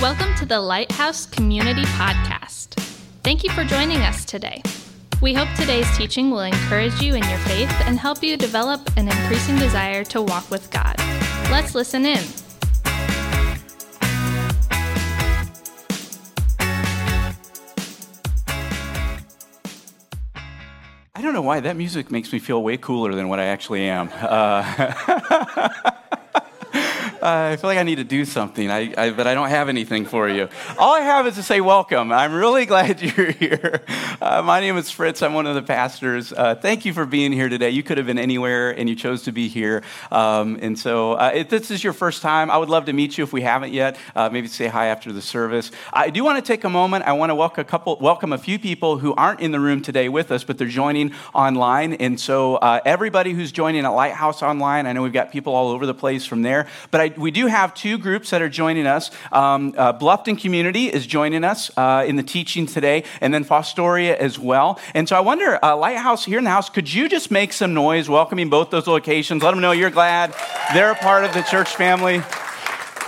Welcome to the Lighthouse Community Podcast. Thank you for joining us today. We hope today's teaching will encourage you in your faith and help you develop an increasing desire to walk with God. Let's listen in. I don't know why that music makes me feel way cooler than what I actually am. Uh, I feel like I need to do something, I, I, but I don't have anything for you. All I have is to say welcome. I'm really glad you're here. Uh, my name is Fritz. I'm one of the pastors. Uh, thank you for being here today. You could have been anywhere, and you chose to be here. Um, and so, uh, if this is your first time, I would love to meet you if we haven't yet. Uh, maybe say hi after the service. I do want to take a moment. I want to welcome a couple, welcome a few people who aren't in the room today with us, but they're joining online. And so, uh, everybody who's joining at Lighthouse Online, I know we've got people all over the place from there, but I we do have two groups that are joining us. Um, uh, Bluffton Community is joining us uh, in the teaching today, and then Fostoria as well. And so I wonder, uh, Lighthouse here in the house, could you just make some noise welcoming both those locations? Let them know you're glad they're a part of the church family.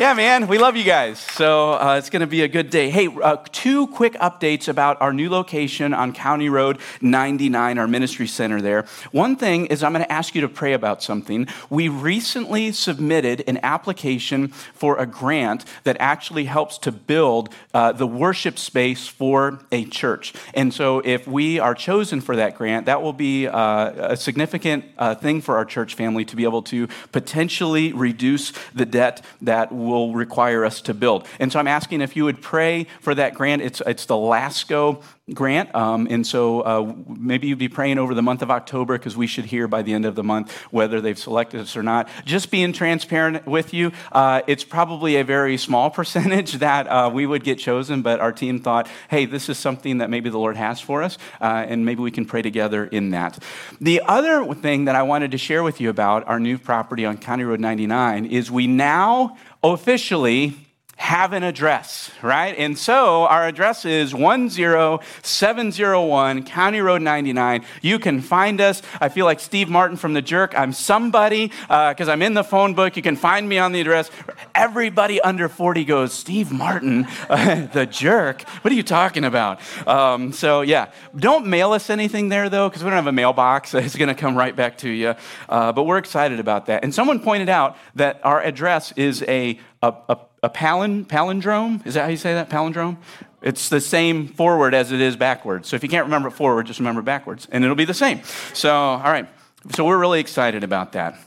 Yeah, man, we love you guys. So uh, it's going to be a good day. Hey, uh, two quick updates about our new location on County Road 99, our ministry center there. One thing is, I'm going to ask you to pray about something. We recently submitted an application for a grant that actually helps to build uh, the worship space for a church. And so, if we are chosen for that grant, that will be uh, a significant uh, thing for our church family to be able to potentially reduce the debt that require us to build. And so I'm asking if you would pray for that grant. It's, it's the LASCO grant. Um, and so uh, maybe you'd be praying over the month of October because we should hear by the end of the month whether they've selected us or not. Just being transparent with you, uh, it's probably a very small percentage that uh, we would get chosen, but our team thought, hey, this is something that maybe the Lord has for us, uh, and maybe we can pray together in that. The other thing that I wanted to share with you about our new property on County Road 99 is we now officially have an address, right? And so our address is 10701 County Road 99. You can find us. I feel like Steve Martin from The Jerk. I'm somebody because uh, I'm in the phone book. You can find me on the address. Everybody under 40 goes, Steve Martin, The Jerk. What are you talking about? Um, so, yeah, don't mail us anything there, though, because we don't have a mailbox. It's going to come right back to you. Uh, but we're excited about that. And someone pointed out that our address is a, a, a a palin, palindrome. Is that how you say that? Palindrome? It's the same forward as it is backwards. So if you can't remember it forward, just remember backwards, and it'll be the same. So, all right. So we're really excited about that.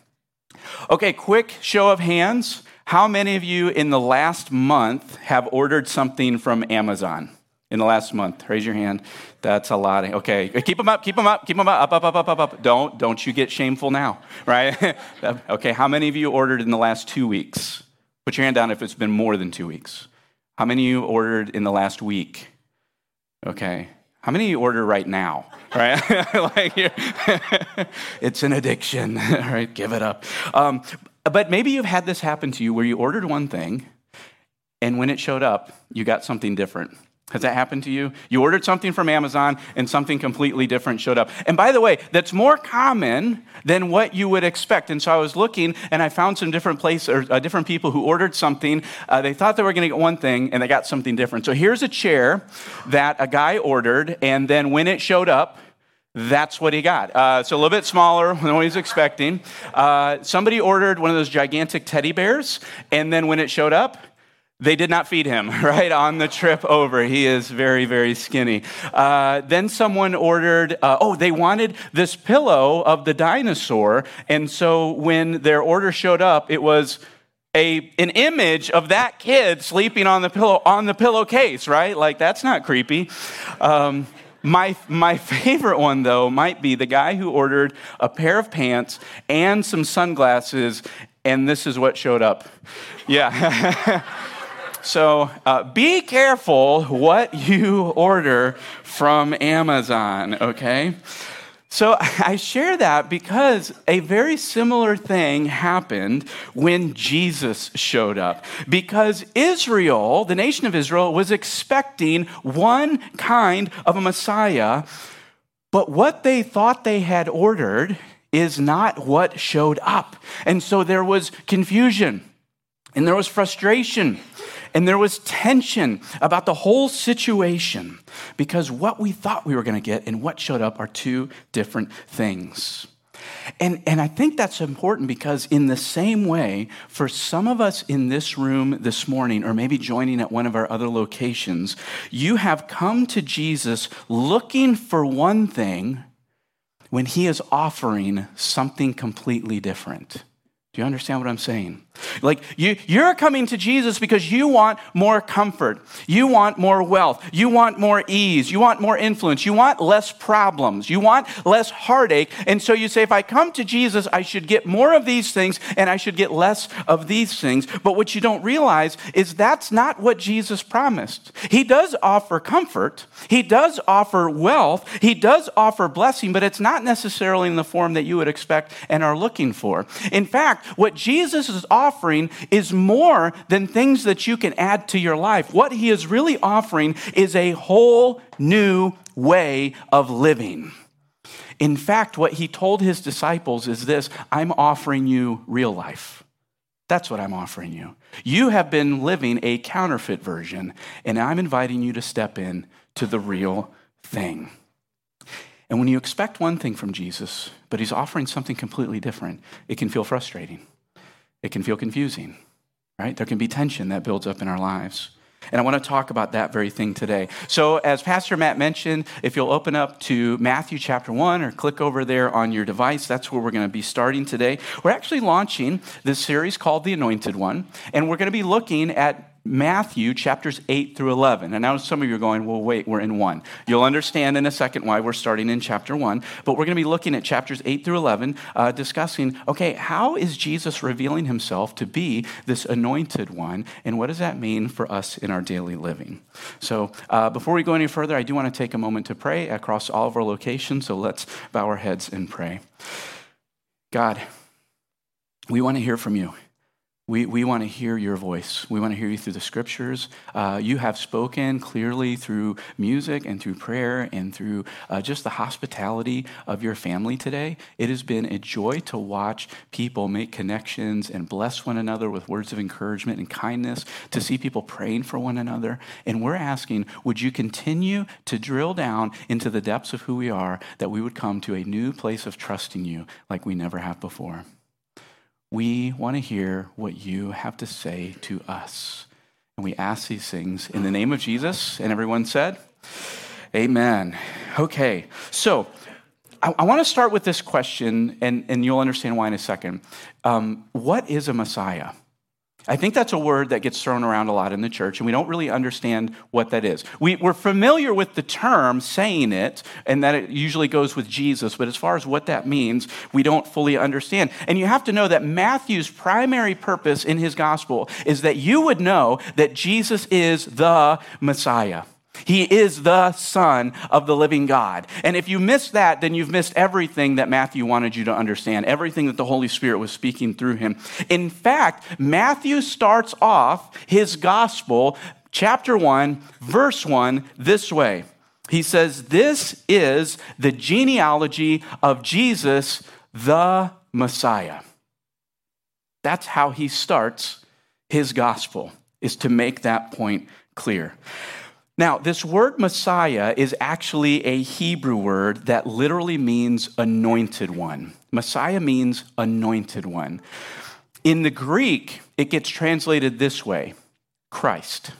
Okay, quick show of hands. How many of you in the last month have ordered something from Amazon? In the last month, raise your hand. That's a lot. Okay, keep them up, keep them up, keep them up, up, up, up, up, up. Don't, don't you get shameful now, right? okay, how many of you ordered in the last two weeks? Put your hand down if it's been more than two weeks. How many of you ordered in the last week? Okay. How many of you order right now? Right? like it's an addiction, right? Give it up. Um, but maybe you've had this happen to you where you ordered one thing, and when it showed up, you got something different. Has that happened to you? You ordered something from Amazon and something completely different showed up. And by the way, that's more common than what you would expect. And so I was looking and I found some different places or uh, different people who ordered something. Uh, they thought they were going to get one thing and they got something different. So here's a chair that a guy ordered, and then when it showed up, that's what he got. Uh, a little bit smaller than what he was expecting. Uh, somebody ordered one of those gigantic teddy bears, and then when it showed up, they did not feed him, right, on the trip over. He is very, very skinny. Uh, then someone ordered, uh, oh, they wanted this pillow of the dinosaur. And so when their order showed up, it was a, an image of that kid sleeping on the pillow on the pillowcase, right? Like, that's not creepy. Um, my, my favorite one, though, might be the guy who ordered a pair of pants and some sunglasses, and this is what showed up. Yeah. So uh, be careful what you order from Amazon, okay? So I share that because a very similar thing happened when Jesus showed up. Because Israel, the nation of Israel, was expecting one kind of a Messiah, but what they thought they had ordered is not what showed up. And so there was confusion. And there was frustration and there was tension about the whole situation because what we thought we were going to get and what showed up are two different things. And, and I think that's important because, in the same way, for some of us in this room this morning, or maybe joining at one of our other locations, you have come to Jesus looking for one thing when he is offering something completely different. Do you understand what I'm saying? Like you, you're coming to Jesus because you want more comfort. You want more wealth. You want more ease. You want more influence. You want less problems. You want less heartache. And so you say, if I come to Jesus, I should get more of these things and I should get less of these things. But what you don't realize is that's not what Jesus promised. He does offer comfort. He does offer wealth. He does offer blessing, but it's not necessarily in the form that you would expect and are looking for. In fact, what Jesus is offering is more than things that you can add to your life. What he is really offering is a whole new way of living. In fact, what he told his disciples is this I'm offering you real life. That's what I'm offering you. You have been living a counterfeit version, and I'm inviting you to step in to the real thing. And when you expect one thing from Jesus, but he's offering something completely different, it can feel frustrating it can feel confusing, right? There can be tension that builds up in our lives. And I want to talk about that very thing today. So, as Pastor Matt mentioned, if you'll open up to Matthew chapter 1 or click over there on your device, that's where we're going to be starting today. We're actually launching this series called The Anointed One, and we're going to be looking at Matthew chapters 8 through 11. And now some of you are going, well, wait, we're in 1. You'll understand in a second why we're starting in chapter 1. But we're going to be looking at chapters 8 through 11, uh, discussing, okay, how is Jesus revealing himself to be this anointed one? And what does that mean for us in our daily living? So uh, before we go any further, I do want to take a moment to pray across all of our locations. So let's bow our heads and pray. God, we want to hear from you. We, we want to hear your voice. We want to hear you through the scriptures. Uh, you have spoken clearly through music and through prayer and through uh, just the hospitality of your family today. It has been a joy to watch people make connections and bless one another with words of encouragement and kindness, to see people praying for one another. And we're asking, would you continue to drill down into the depths of who we are, that we would come to a new place of trusting you like we never have before? We want to hear what you have to say to us. And we ask these things in the name of Jesus. And everyone said, Amen. Okay, so I, I want to start with this question, and, and you'll understand why in a second. Um, what is a Messiah? I think that's a word that gets thrown around a lot in the church, and we don't really understand what that is. We, are familiar with the term, saying it, and that it usually goes with Jesus, but as far as what that means, we don't fully understand. And you have to know that Matthew's primary purpose in his gospel is that you would know that Jesus is the Messiah. He is the Son of the living God. And if you miss that, then you've missed everything that Matthew wanted you to understand, everything that the Holy Spirit was speaking through him. In fact, Matthew starts off his gospel, chapter 1, verse 1, this way. He says, This is the genealogy of Jesus, the Messiah. That's how he starts his gospel, is to make that point clear. Now, this word Messiah is actually a Hebrew word that literally means anointed one. Messiah means anointed one. In the Greek, it gets translated this way Christ.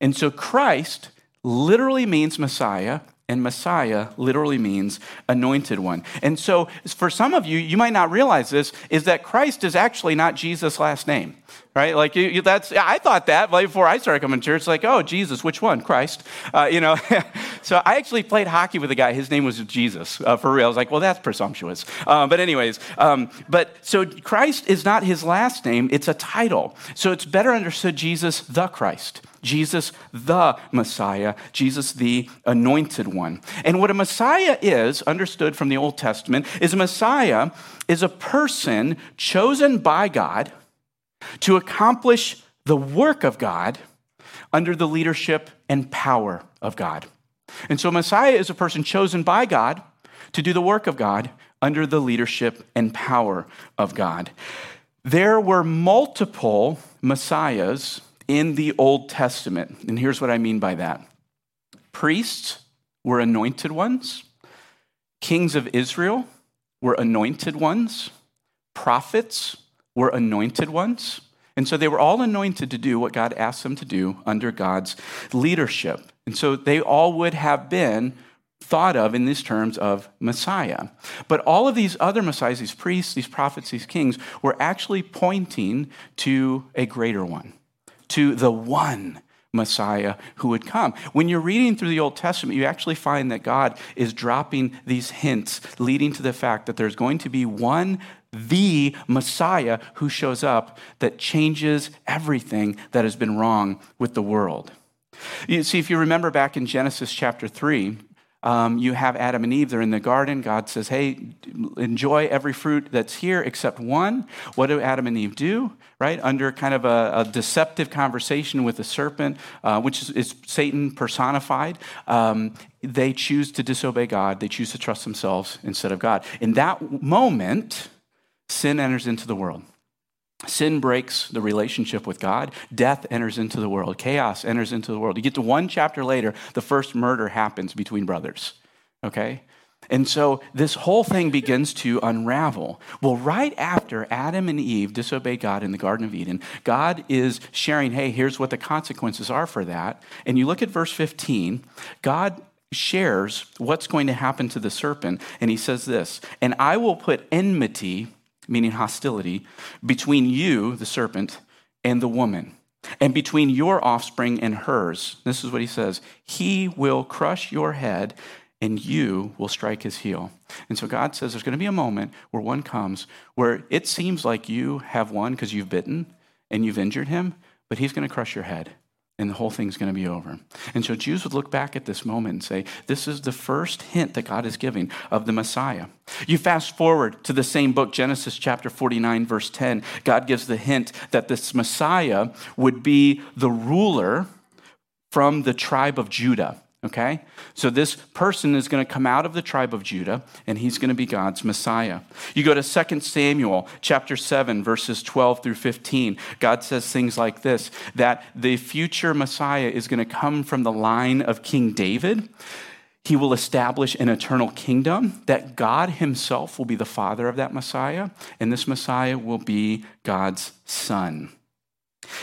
And so Christ literally means Messiah, and Messiah literally means anointed one. And so, for some of you, you might not realize this, is that Christ is actually not Jesus' last name, right? Like, you, that's, I thought that right before I started coming to church, like, oh, Jesus, which one? Christ. Uh, you know, so I actually played hockey with a guy, his name was Jesus, uh, for real. I was like, well, that's presumptuous. Uh, but, anyways, um, but so Christ is not his last name, it's a title. So, it's better understood Jesus the Christ. Jesus the Messiah, Jesus the anointed one. And what a Messiah is, understood from the Old Testament, is a Messiah is a person chosen by God to accomplish the work of God under the leadership and power of God. And so a Messiah is a person chosen by God to do the work of God under the leadership and power of God. There were multiple messiahs in the Old Testament. And here's what I mean by that priests were anointed ones, kings of Israel were anointed ones, prophets were anointed ones. And so they were all anointed to do what God asked them to do under God's leadership. And so they all would have been thought of in these terms of Messiah. But all of these other messiahs, these priests, these prophets, these kings, were actually pointing to a greater one, to the one Messiah who would come. When you're reading through the Old Testament, you actually find that God is dropping these hints, leading to the fact that there's going to be one, the Messiah, who shows up that changes everything that has been wrong with the world. You see, if you remember back in Genesis chapter 3, um, you have Adam and Eve, they're in the garden. God says, Hey, enjoy every fruit that's here except one. What do Adam and Eve do? Right? Under kind of a, a deceptive conversation with the serpent, uh, which is, is, Satan personified, um, they choose to disobey God. They choose to trust themselves instead of God. In that moment, sin enters into the world. Sin breaks the relationship with God. Death enters into the world. Chaos enters into the world. You get to one chapter later, the first murder happens between brothers. Okay? And so this whole thing begins to unravel. Well, right after Adam and Eve disobey God in the Garden of Eden, God is sharing, hey, here's what the consequences are for that. And you look at verse 15, God shares what's going to happen to the serpent. And he says this, and I will put enmity meaning hostility, between you, the serpent, and the woman, and between your offspring and hers. This is what he says He will crush your head, and you will strike his heel. And so God says there's going to be a moment where one comes where it seems like you have won because you've bitten and you've injured him, but he's going to crush your head and the whole thing's going to be over. And so Jews would look back at this moment and say, This is the first hint that God is giving of the Messiah. You fast forward to the same book, Genesis chapter 49, verse 10. God gives the hint that this Messiah would be the ruler from the tribe of Judah. Okay? So this person is going to come out of the tribe of Judah and he's going to be God's Messiah. You go to 2 Samuel chapter 7 verses 12 through 15. God says things like this that the future Messiah is going to come from the line of King David. He will establish an eternal kingdom, that God himself will be the father of that Messiah, and this Messiah will be God's son.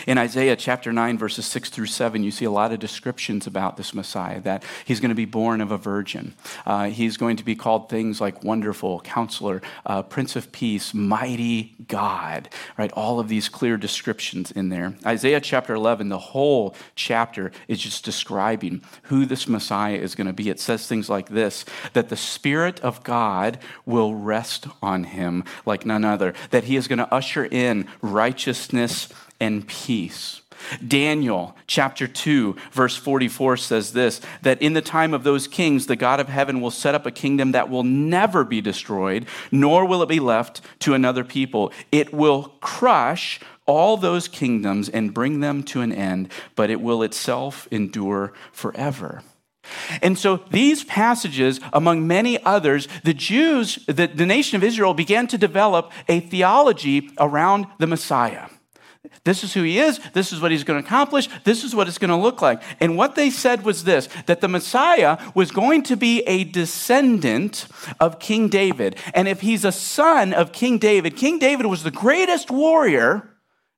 In Isaiah chapter 9, verses 6 through 7, you see a lot of descriptions about this Messiah that he's going to be born of a virgin. Uh, he's going to be called things like Wonderful, Counselor, uh, Prince of Peace, Mighty God, right? All of these clear descriptions in there. Isaiah chapter 11, the whole chapter is just describing who this Messiah is going to be. It says things like this that the Spirit of God will rest on him like none other, that he is going to usher in righteousness and peace. Daniel chapter 2, verse 44 says this that in the time of those kings, the God of heaven will set up a kingdom that will never be destroyed, nor will it be left to another people. It will crush all those kingdoms and bring them to an end, but it will itself endure forever. And so, these passages, among many others, the Jews, the, the nation of Israel, began to develop a theology around the Messiah. This is who he is. This is what he's going to accomplish. This is what it's going to look like. And what they said was this that the Messiah was going to be a descendant of King David. And if he's a son of King David, King David was the greatest warrior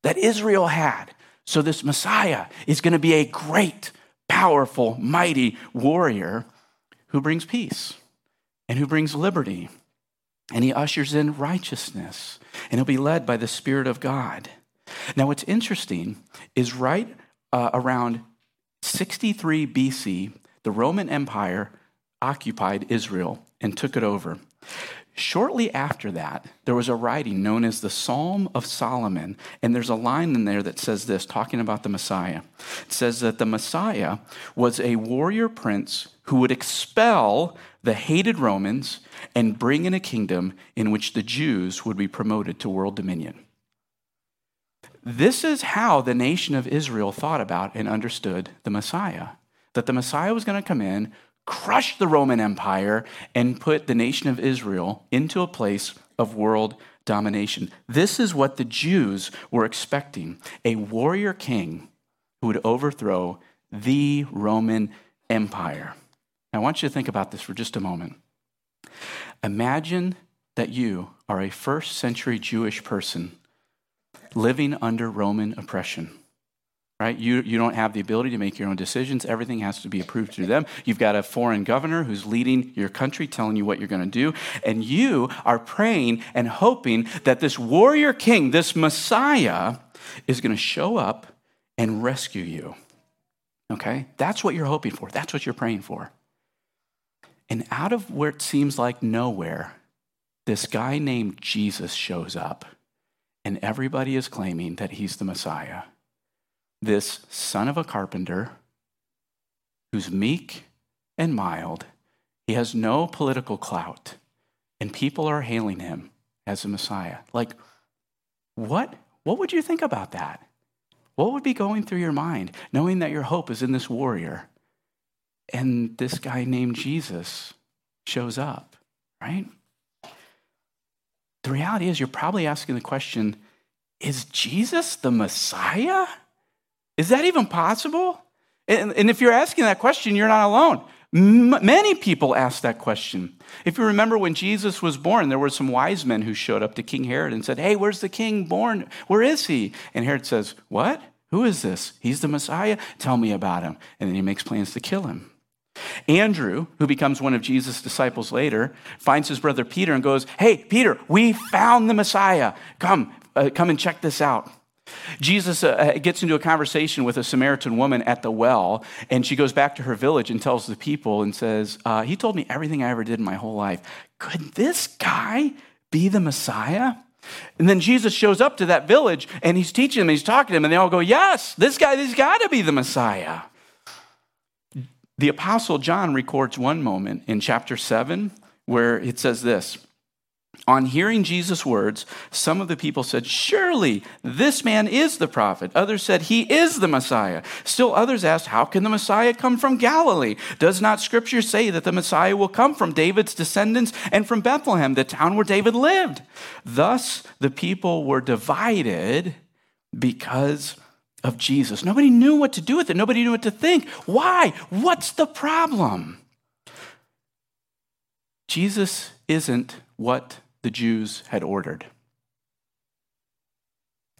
that Israel had. So this Messiah is going to be a great, powerful, mighty warrior who brings peace and who brings liberty. And he ushers in righteousness. And he'll be led by the Spirit of God. Now, what's interesting is right uh, around 63 BC, the Roman Empire occupied Israel and took it over. Shortly after that, there was a writing known as the Psalm of Solomon, and there's a line in there that says this, talking about the Messiah. It says that the Messiah was a warrior prince who would expel the hated Romans and bring in a kingdom in which the Jews would be promoted to world dominion. This is how the nation of Israel thought about and understood the Messiah that the Messiah was going to come in, crush the Roman Empire, and put the nation of Israel into a place of world domination. This is what the Jews were expecting a warrior king who would overthrow the Roman Empire. Now, I want you to think about this for just a moment. Imagine that you are a first century Jewish person living under Roman oppression. Right? You, you don't have the ability to make your own decisions. Everything has to be approved through them. You've got a foreign governor who's leading your country, telling you what you're going to do. And you are praying and hoping that this warrior king, this Messiah, is going to show up and rescue you. Okay? That's what you're hoping for. That's what you're praying for. And out of where it seems like nowhere, this guy named Jesus shows up, and everybody is claiming that he's the Messiah. This son of a carpenter who's meek and mild, he has no political clout, and people are hailing him as a Messiah. Like, what? What would you think about that? What would be going through your mind knowing that your hope is in this warrior and this guy named Jesus shows up, right? The reality is, you're probably asking the question is Jesus the Messiah? Is that even possible? And, and if you're asking that question, you're not alone. M- many people ask that question. If you remember when Jesus was born, there were some wise men who showed up to King Herod and said, Hey, where's the king born? Where is he? And Herod says, What? Who is this? He's the Messiah? Tell me about him. And then he makes plans to kill him. Andrew, who becomes one of Jesus' disciples later, finds his brother Peter and goes, Hey, Peter, we found the Messiah. Come, uh, come and check this out. Jesus uh, uh, gets into a conversation with a Samaritan woman at the well, and she goes back to her village and tells the people and says, uh, He told me everything I ever did in my whole life. Could this guy be the Messiah? And then Jesus shows up to that village and he's teaching them, he's talking to them, and they all go, Yes, this guy, has got to be the Messiah. The Apostle John records one moment in chapter 7 where it says this On hearing Jesus' words, some of the people said, Surely this man is the prophet. Others said, He is the Messiah. Still others asked, How can the Messiah come from Galilee? Does not Scripture say that the Messiah will come from David's descendants and from Bethlehem, the town where David lived? Thus the people were divided because of Jesus. Nobody knew what to do with it. Nobody knew what to think. Why? What's the problem? Jesus isn't what the Jews had ordered.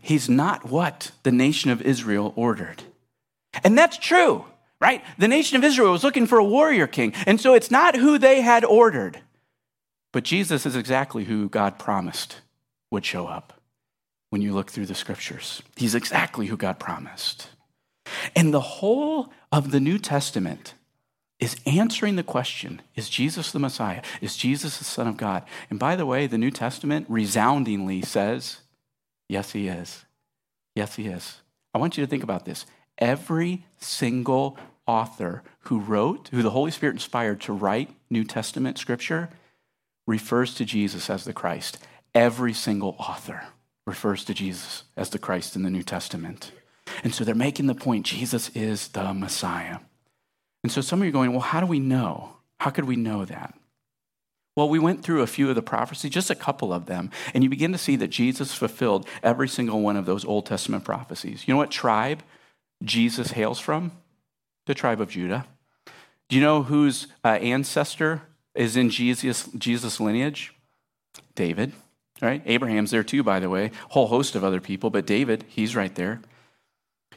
He's not what the nation of Israel ordered. And that's true, right? The nation of Israel was looking for a warrior king. And so it's not who they had ordered. But Jesus is exactly who God promised would show up when you look through the scriptures. He's exactly who God promised. And the whole of the New Testament is answering the question Is Jesus the Messiah? Is Jesus the Son of God? And by the way, the New Testament resoundingly says, Yes, he is. Yes, he is. I want you to think about this. Every single author who wrote, who the Holy Spirit inspired to write New Testament scripture, refers to Jesus as the Christ. Every single author refers to Jesus as the Christ in the New Testament. And so they're making the point Jesus is the Messiah. And so some of you are going, well, how do we know? How could we know that? Well, we went through a few of the prophecies, just a couple of them, and you begin to see that Jesus fulfilled every single one of those Old Testament prophecies. You know what tribe Jesus hails from? The tribe of Judah. Do you know whose uh, ancestor is in Jesus' Jesus lineage? David right? Abraham's there too, by the way, whole host of other people, but David, he's right there.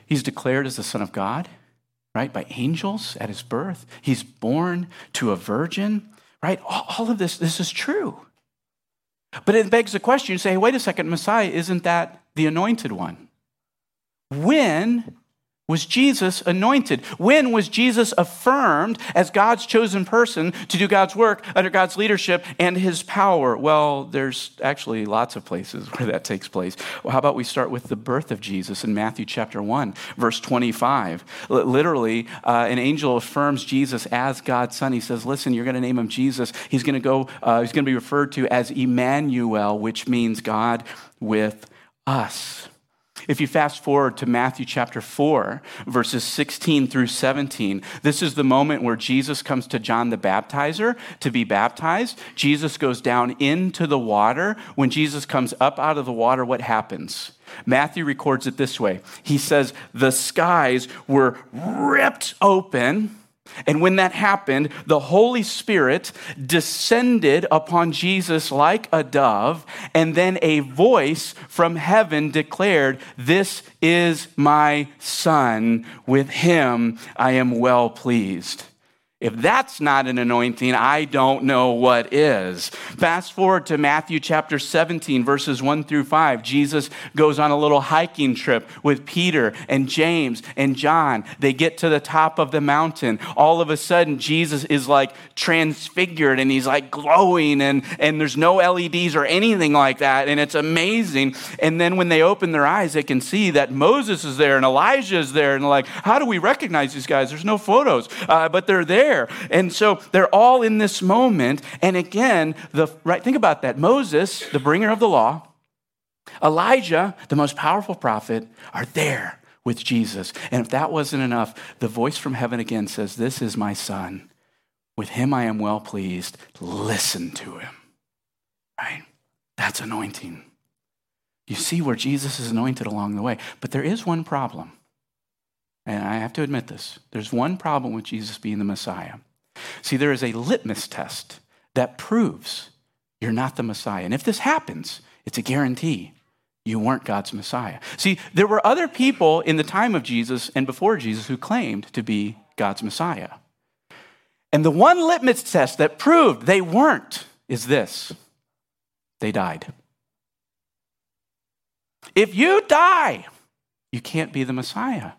He's declared as the Son of God, right, by angels at his birth. He's born to a virgin, right? All of this, this is true. But it begs the question you say, wait a second, Messiah, isn't that the anointed one? When was Jesus anointed? When was Jesus affirmed as God's chosen person to do God's work under God's leadership and his power? Well, there's actually lots of places where that takes place. Well, how about we start with the birth of Jesus in Matthew chapter 1, verse 25? Literally, uh, an angel affirms Jesus as God's son. He says, Listen, you're going to name him Jesus. He's going to go, uh, he's going to be referred to as Emmanuel, which means God with us. If you fast forward to Matthew chapter 4, verses 16 through 17, this is the moment where Jesus comes to John the baptizer to be baptized. Jesus goes down into the water. When Jesus comes up out of the water, what happens? Matthew records it this way He says, The skies were ripped open and when that happened, the Holy Spirit descended upon Jesus like a dove, and then a voice from heaven declared, This is my Son. With him I am well pleased. If that's not an anointing, I don't know what is. Fast forward to Matthew chapter 17, verses 1 through 5. Jesus goes on a little hiking trip with Peter and James and John. They get to the top of the mountain. All of a sudden, Jesus is like transfigured and he's like glowing, and, and there's no LEDs or anything like that. And it's amazing. And then when they open their eyes, they can see that Moses is there and Elijah is there. And like, how do we recognize these guys? There's no photos, uh, but they're there there. And so they're all in this moment. And again, the right think about that. Moses, the bringer of the law, Elijah, the most powerful prophet, are there with Jesus. And if that wasn't enough, the voice from heaven again says, This is my son. With him I am well pleased. Listen to him. Right? That's anointing. You see where Jesus is anointed along the way. But there is one problem. And I have to admit this there's one problem with Jesus being the Messiah. See, there is a litmus test that proves you're not the Messiah. And if this happens, it's a guarantee you weren't God's Messiah. See, there were other people in the time of Jesus and before Jesus who claimed to be God's Messiah. And the one litmus test that proved they weren't is this they died. If you die, you can't be the Messiah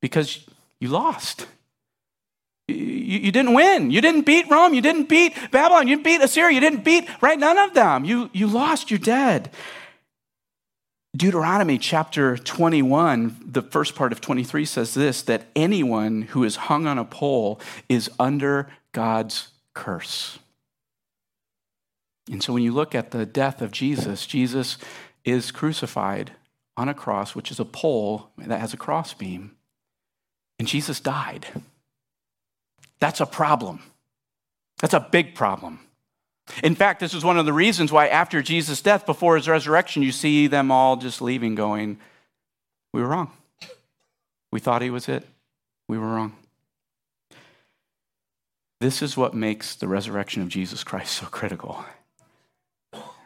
because you lost. You, you, didn't win. You didn't beat Rome. You didn't beat Babylon. You didn't beat Assyria. You didn't beat, right? None of them. You, you lost. You're dead. Deuteronomy chapter 21, the first part of 23 says this that anyone who is hung on a pole is under God's curse. And so when you look at the death of Jesus, Jesus is crucified on a cross, which is a pole that has a crossbeam and Jesus died. That's a problem. That's a big problem. In fact, this is one of the reasons why, after Jesus' death, before his resurrection, you see them all just leaving, going, We were wrong. We thought he was it. We were wrong. This is what makes the resurrection of Jesus Christ so critical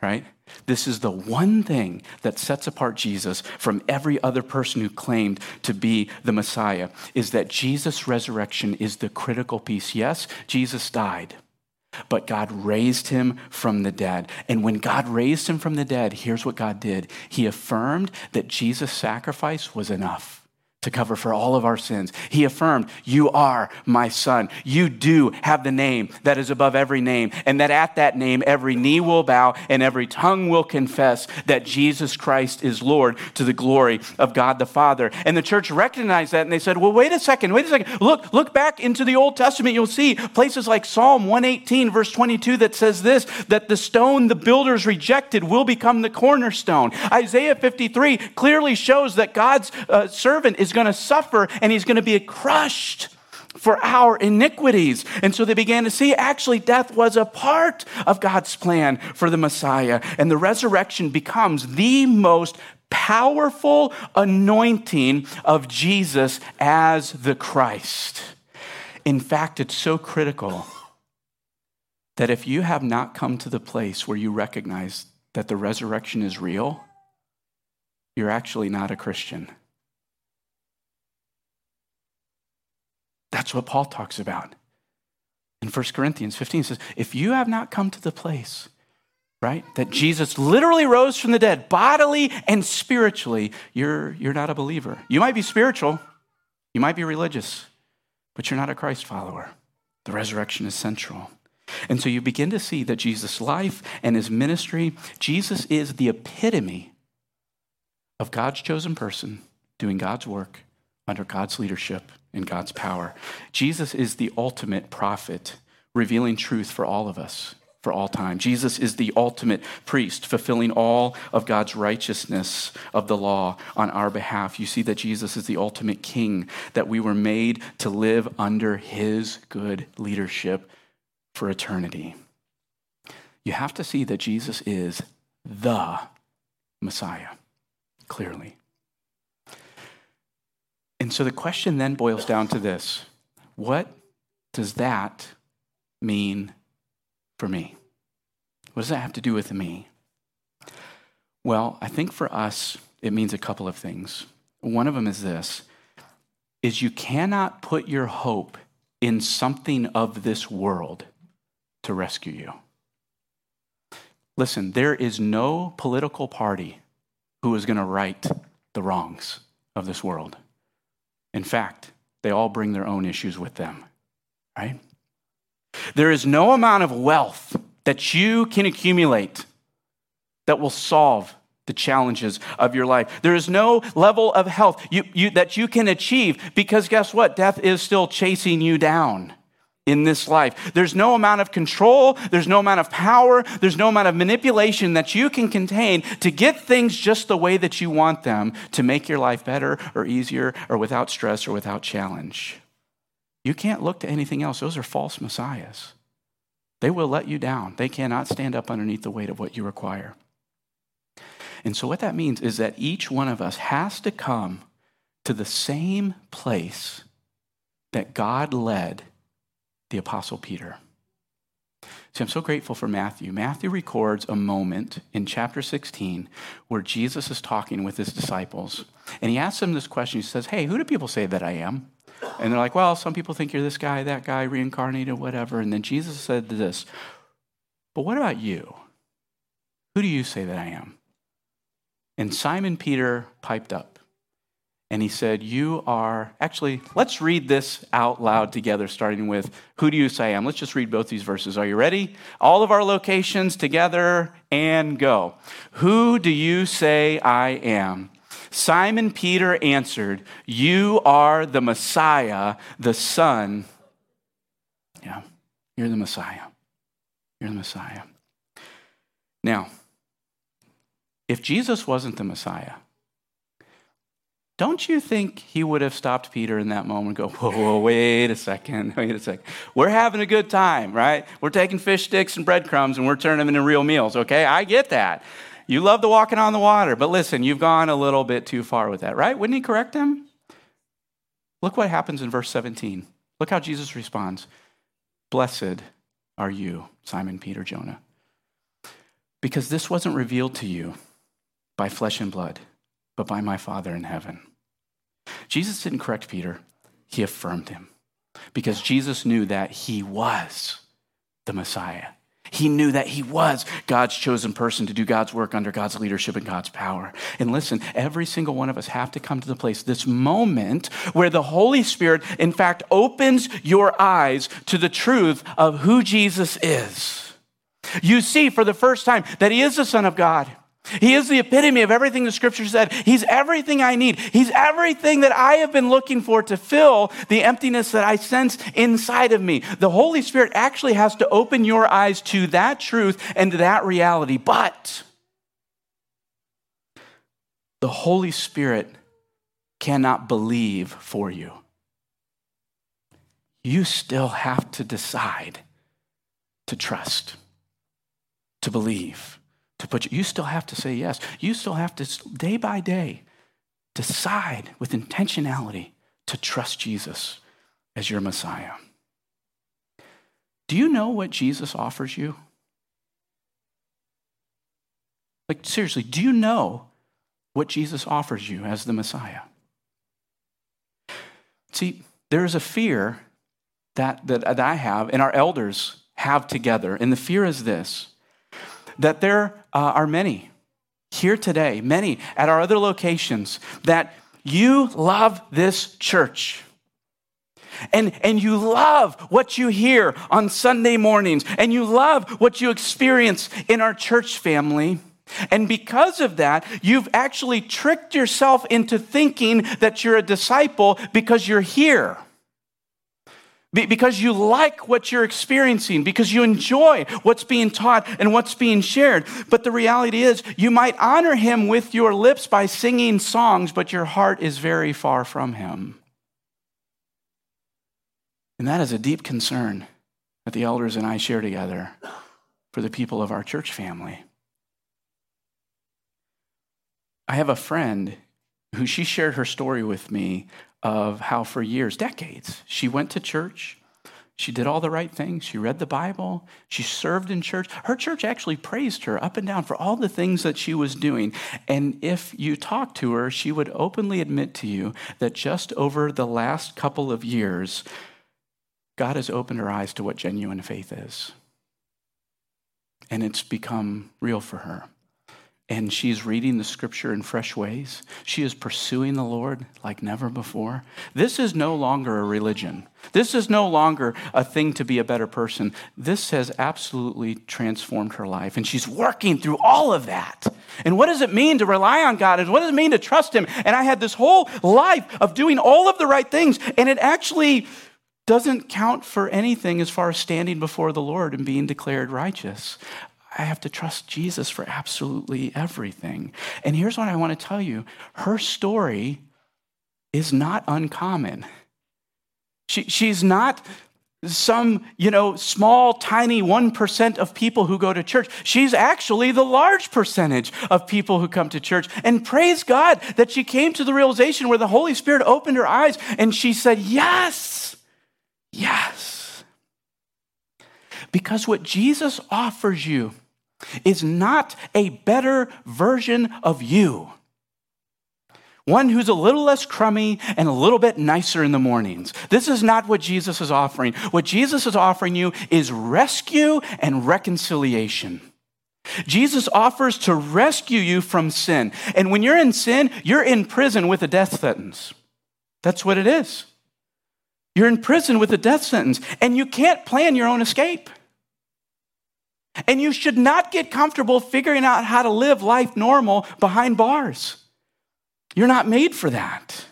right? This is the one thing that sets apart Jesus from every other person who claimed to be the Messiah is that Jesus' resurrection is the critical piece. Yes, Jesus died, but God raised him from the dead. And when God raised him from the dead, here's what God did He affirmed that Jesus' sacrifice was enough to cover for all of our sins. He affirmed, You are my son. You do have the name that is above every name, and that at that name every knee will bow and every tongue will confess that Jesus Christ is Lord to the glory of God the Father. And the church recognized that and they said, Well, wait a second, wait a second. Look, look back into the Old Testament. You'll see places like Psalm 118, verse 22, that says this that the stone the builders rejected will become the cornerstone. Isaiah 53 clearly shows that God's uh, servant is going to suffer and he's going to be crushed for our iniquities. And so they began to see actually death was a part of God's plan for the Messiah. And the resurrection becomes the most powerful anointing of Jesus as the Christ. In fact, it's so critical that if you have not come to the place where you recognize that the resurrection is real, you're actually not a Christian. That's what Paul talks about. In 1 Corinthians 15 says, if you have not come to the place, right, that Jesus literally rose from the dead, bodily and spiritually, you're, you're not a believer. You might be spiritual, you might be religious, but you're not a Christ follower. The resurrection is central. And so you begin to see that Jesus' life and his ministry, Jesus is the epitome of God's chosen person doing God's work under God's leadership and God's power. Jesus is the ultimate prophet, revealing truth for all of us for all time. Jesus is the ultimate priest, fulfilling all of God's righteousness of the law on our behalf. You see that Jesus is the ultimate king, that we were made to live under his good leadership for eternity. You have to see that Jesus is the Messiah, clearly. And so the question then boils down to this What does that mean for me? What does that have to do with me? Well, I think for us, it means a couple of things. One of them is this is you cannot put your hope in something of this world to rescue you. Listen, there is no political party who is going to right the wrongs of this world. In fact, they all bring their own issues with them, right? There is no amount of wealth that you can accumulate that will solve the challenges of your life. There is no level of health you, you, that you can achieve because guess what? Death is still chasing you down in this life. There's no amount of control, there's no amount of power, there's no amount of manipulation that you can contain to get things just the way that you want them to make your life better or easier or without stress or without challenge. You can't look to anything else. Those are false messiahs. They will let you down. They cannot stand up underneath the weight of what you require. And so, what that means is that each one of us has to come to the same place that God led the Apostle Peter. See, I'm so grateful for Matthew. Matthew records a moment in chapter 16 where Jesus is talking with his disciples. And he asks them this question. He says, Hey, who do people say that I am? And they're like, well, some people think you're this guy, that guy, reincarnated, whatever. And then Jesus said this, but what about you? Who do you say that I am? And Simon Peter piped up and he said, You are, actually, let's read this out loud together, starting with, Who do you say I am? Let's just read both these verses. Are you ready? All of our locations together and go. Who do you say I am? Simon Peter answered, You are the Messiah, the Son. Yeah, you're the Messiah. You're the Messiah. Now, if Jesus wasn't the Messiah, don't you think he would have stopped Peter in that moment and go, whoa, whoa, wait a second, wait a second. We're having a good time, right? We're taking fish sticks and breadcrumbs and we're turning them into real meals, okay? I get that. You love the walking on the water, but listen, you've gone a little bit too far with that, right? Wouldn't he correct him? Look what happens in verse 17. Look how Jesus responds Blessed are you, Simon Peter Jonah, because this wasn't revealed to you by flesh and blood, but by my Father in heaven. Jesus didn't correct Peter, he affirmed him because Jesus knew that he was the Messiah. He knew that he was God's chosen person to do God's work under God's leadership and God's power. And listen, every single one of us have to come to the place, this moment where the Holy Spirit, in fact, opens your eyes to the truth of who Jesus is. You see for the first time that he is the Son of God. He is the epitome of everything the scripture said. He's everything I need. He's everything that I have been looking for to fill the emptiness that I sense inside of me. The Holy Spirit actually has to open your eyes to that truth and to that reality. But the Holy Spirit cannot believe for you. You still have to decide to trust, to believe to put you, you still have to say yes. You still have to, day by day, decide with intentionality to trust Jesus as your Messiah. Do you know what Jesus offers you? Like, seriously, do you know what Jesus offers you as the Messiah? See, there is a fear that, that, that I have and our elders have together, and the fear is this that there uh, are many here today, many at our other locations, that you love this church. And, and you love what you hear on Sunday mornings, and you love what you experience in our church family. And because of that, you've actually tricked yourself into thinking that you're a disciple because you're here. Because you like what you're experiencing, because you enjoy what's being taught and what's being shared. But the reality is, you might honor him with your lips by singing songs, but your heart is very far from him. And that is a deep concern that the elders and I share together for the people of our church family. I have a friend who she shared her story with me of how for years, decades, she went to church. She did all the right things. She read the Bible. She served in church. Her church actually praised her up and down for all the things that she was doing. And if you talk to her, she would openly admit to you that just over the last couple of years, God has opened her eyes to what genuine faith is. And it's become real for her and she's reading the scripture in fresh ways. She is pursuing the Lord like never before. This is no longer a religion. This is no longer a thing to be a better person. This has absolutely transformed her life, and she's working through all of that. And what does it mean to rely on God? And what does it mean to trust Him? And I had this whole life of doing all of the right things, and it actually doesn't count for anything as far as standing before the Lord and being declared righteous. I have to trust Jesus for absolutely everything. And here's what I want to tell you her story is not uncommon. She, she's not some, you know, small, tiny 1% of people who go to church. She's actually the large percentage of people who come to church. And praise God that she came to the realization where the Holy Spirit opened her eyes and she said, Yes, yes. Because what Jesus offers you is not a better version of you. One who's a little less crummy and a little bit nicer in the mornings. This is not what Jesus is offering. What Jesus is offering you is rescue and reconciliation. Jesus offers to rescue you from sin. And when you're in sin, you're in prison with a death sentence. That's what it is. You're in prison with a death sentence, and you can't plan your own escape. And you should not get comfortable figuring out how to live life normal behind bars. You're not made for that.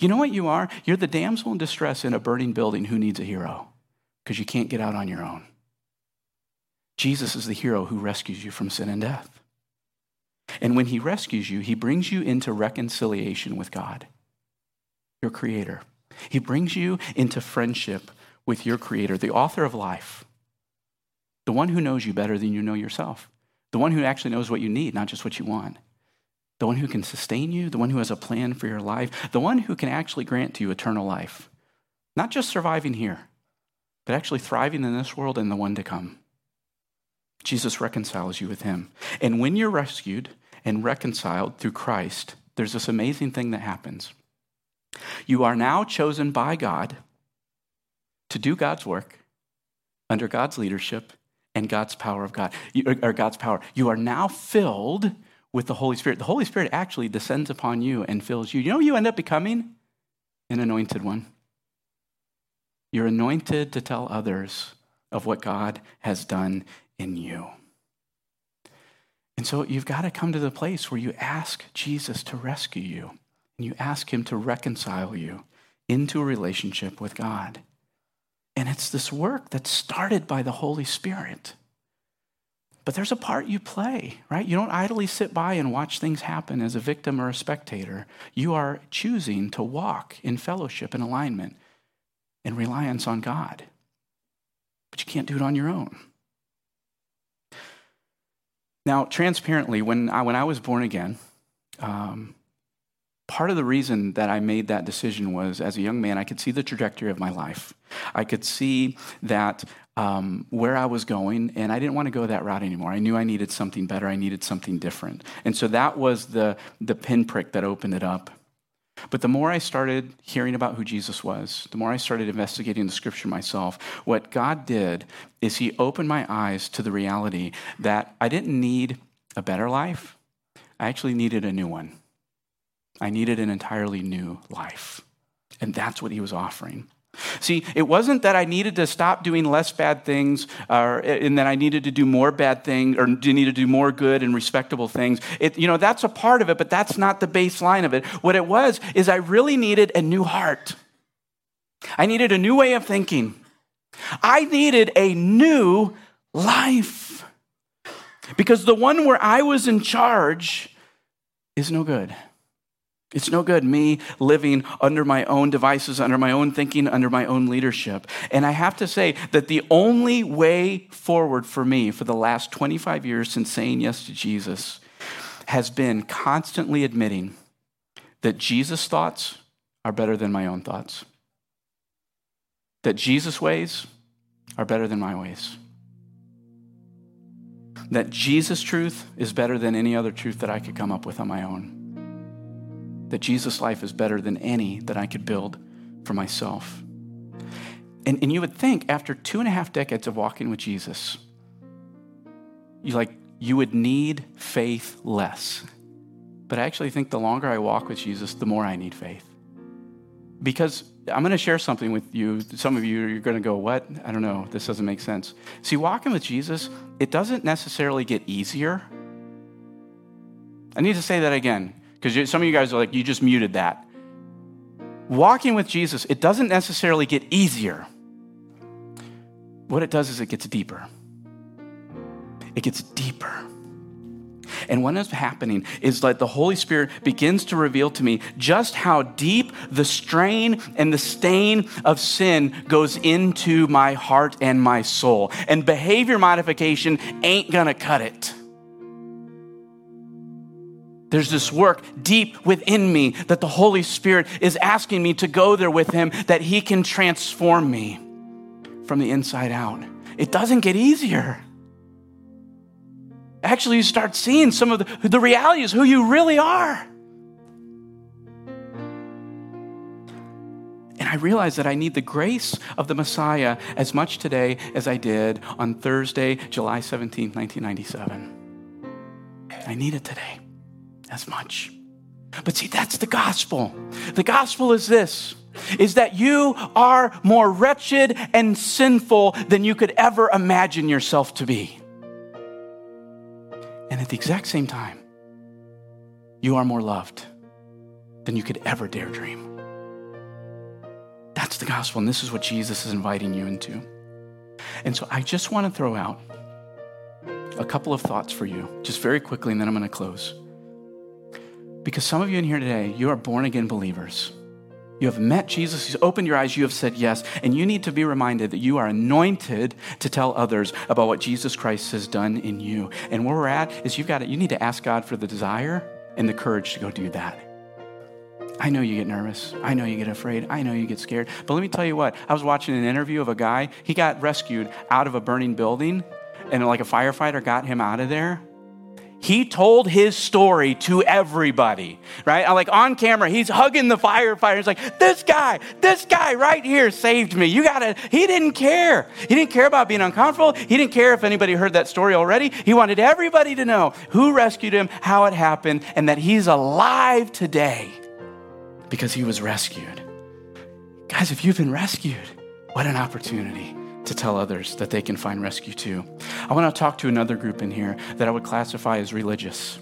You know what you are? You're the damsel in distress in a burning building who needs a hero because you can't get out on your own. Jesus is the hero who rescues you from sin and death. And when he rescues you, he brings you into reconciliation with God, your creator. He brings you into friendship with your creator, the author of life the one who knows you better than you know yourself, the one who actually knows what you need, not just what you want, the one who can sustain you, the one who has a plan for your life, the one who can actually grant to you eternal life, not just surviving here, but actually thriving in this world and the one to come. Jesus reconciles you with him. And when you're rescued and reconciled through Christ, there's this amazing thing that happens. You are now chosen by God to do God's work under God's leadership and God's power of God, or God's power. You are now filled with the Holy Spirit. The Holy Spirit actually descends upon you and fills you. You know you end up becoming? An anointed one. You're anointed to tell others of what God has done in you. And so you've got to come to the place where you ask Jesus to rescue you and you ask him to reconcile you into a relationship with God. And it's this work that's started by the Holy Spirit. But there's a part you play, right? You don't idly sit by and watch things happen as a victim or a spectator. You are choosing to walk in fellowship and alignment and reliance on God. But you can't do it on your own. Now, transparently, when I, when I was born again, um, part of the reason that I made that decision was as a young man, I could see the trajectory of my life. I could see that um, where I was going, and I didn't want to go that route anymore. I knew I needed something better. I needed something different. And so that was the, the pinprick that opened it up. But the more I started hearing about who Jesus was, the more I started investigating the scripture myself, what God did is He opened my eyes to the reality that I didn't need a better life, I actually needed a new one. I needed an entirely new life. And that's what he was offering. See, it wasn't that I needed to stop doing less bad things or, and that I needed to do more bad things or needed to do more good and respectable things. It, you know, that's a part of it, but that's not the baseline of it. What it was is I really needed a new heart. I needed a new way of thinking. I needed a new life. Because the one where I was in charge is no good. It's no good me living under my own devices, under my own thinking, under my own leadership. And I have to say that the only way forward for me for the last 25 years since saying yes to Jesus has been constantly admitting that Jesus' thoughts are better than my own thoughts, that Jesus' ways are better than my ways, that Jesus' truth is better than any other truth that I could come up with on my own, that Jesus' life is better than any that I could build for myself. And, and you would think after two and a half decades of walking with Jesus, you like you would need faith less. But I actually think the longer I walk with Jesus, the more I need faith. Because I'm going to share something with you. Some of you are going to go, What? I don't know. This doesn't make sense. See, walking with Jesus, it doesn't necessarily get easier. I need to say that again, because some of you guys are like, You just muted that. Walking with Jesus, it doesn't necessarily get easier. What it does is it gets deeper. It gets deeper. And what is happening is that the Holy Spirit begins to reveal to me just how deep the strain and the stain of sin goes into my heart and my soul. And behavior modification ain't gonna cut it. There's this work deep within me that the Holy Spirit is asking me to go there with Him, that He can transform me from the inside out. It doesn't get easier actually you start seeing some of the, the realities, who you really are. And I realize that I need the grace of the Messiah as much today as I did on Thursday, July 17, 1997. I need it today as much. But see, that's the gospel. The gospel is this is that you are more wretched and sinful than you could ever imagine yourself to be. And at the exact same time, you are more loved than you could ever dare dream. That's the gospel, and this is what Jesus is inviting you into. And so I just want to throw out a couple of thoughts for you, just very quickly, and then I'm going to close. Because some of you in here today, you are born again believers. You have met Jesus, He's opened your eyes, you have said yes, and you need to be reminded that you are anointed to tell others about what Jesus Christ has done in you. And where we're at is you've got to, you need to ask God for the desire and the courage to go do that. I know you get nervous. I know you get afraid. I know you get scared. But let me tell you what, I was watching an interview of a guy, he got rescued out of a burning building, and like a firefighter got him out of there he told his story to everybody, right? Like on camera, he's hugging the firefighter. He's like, this guy, this guy right here saved me. You gotta, he didn't care. He didn't care about being uncomfortable. He didn't care if anybody heard that story already. He wanted everybody to know who rescued him, how it happened, and that he's alive today because he was rescued. Guys, if you've been rescued, what an opportunity to tell others that they can find rescue too. I want to talk to another group in here that I would classify as religious.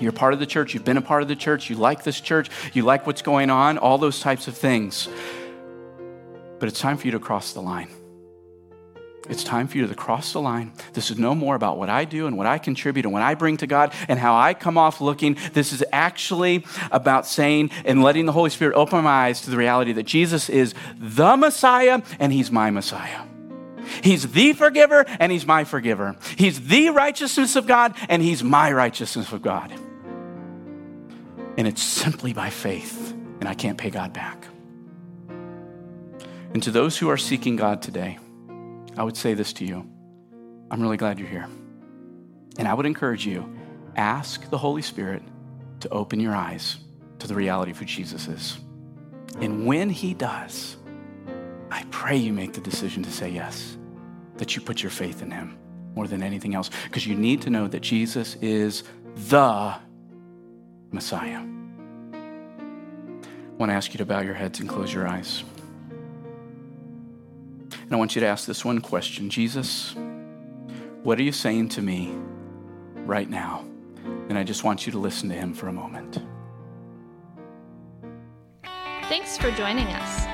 You're part of the church, you've been a part of the church, you like this church, you like what's going on, all those types of things. But it's time for you to cross the line. It's time for you to cross the line. This is no more about what I do and what I contribute and what I bring to God and how I come off looking. This is actually about saying and letting the Holy Spirit open my eyes to the reality that Jesus is the Messiah and He's my Messiah. He's the forgiver and he's my forgiver. He's the righteousness of God and he's my righteousness of God. And it's simply by faith, and I can't pay God back. And to those who are seeking God today, I would say this to you I'm really glad you're here. And I would encourage you ask the Holy Spirit to open your eyes to the reality of who Jesus is. And when he does, I pray you make the decision to say yes, that you put your faith in him more than anything else, because you need to know that Jesus is the Messiah. I want to ask you to bow your heads and close your eyes. And I want you to ask this one question Jesus, what are you saying to me right now? And I just want you to listen to him for a moment. Thanks for joining us.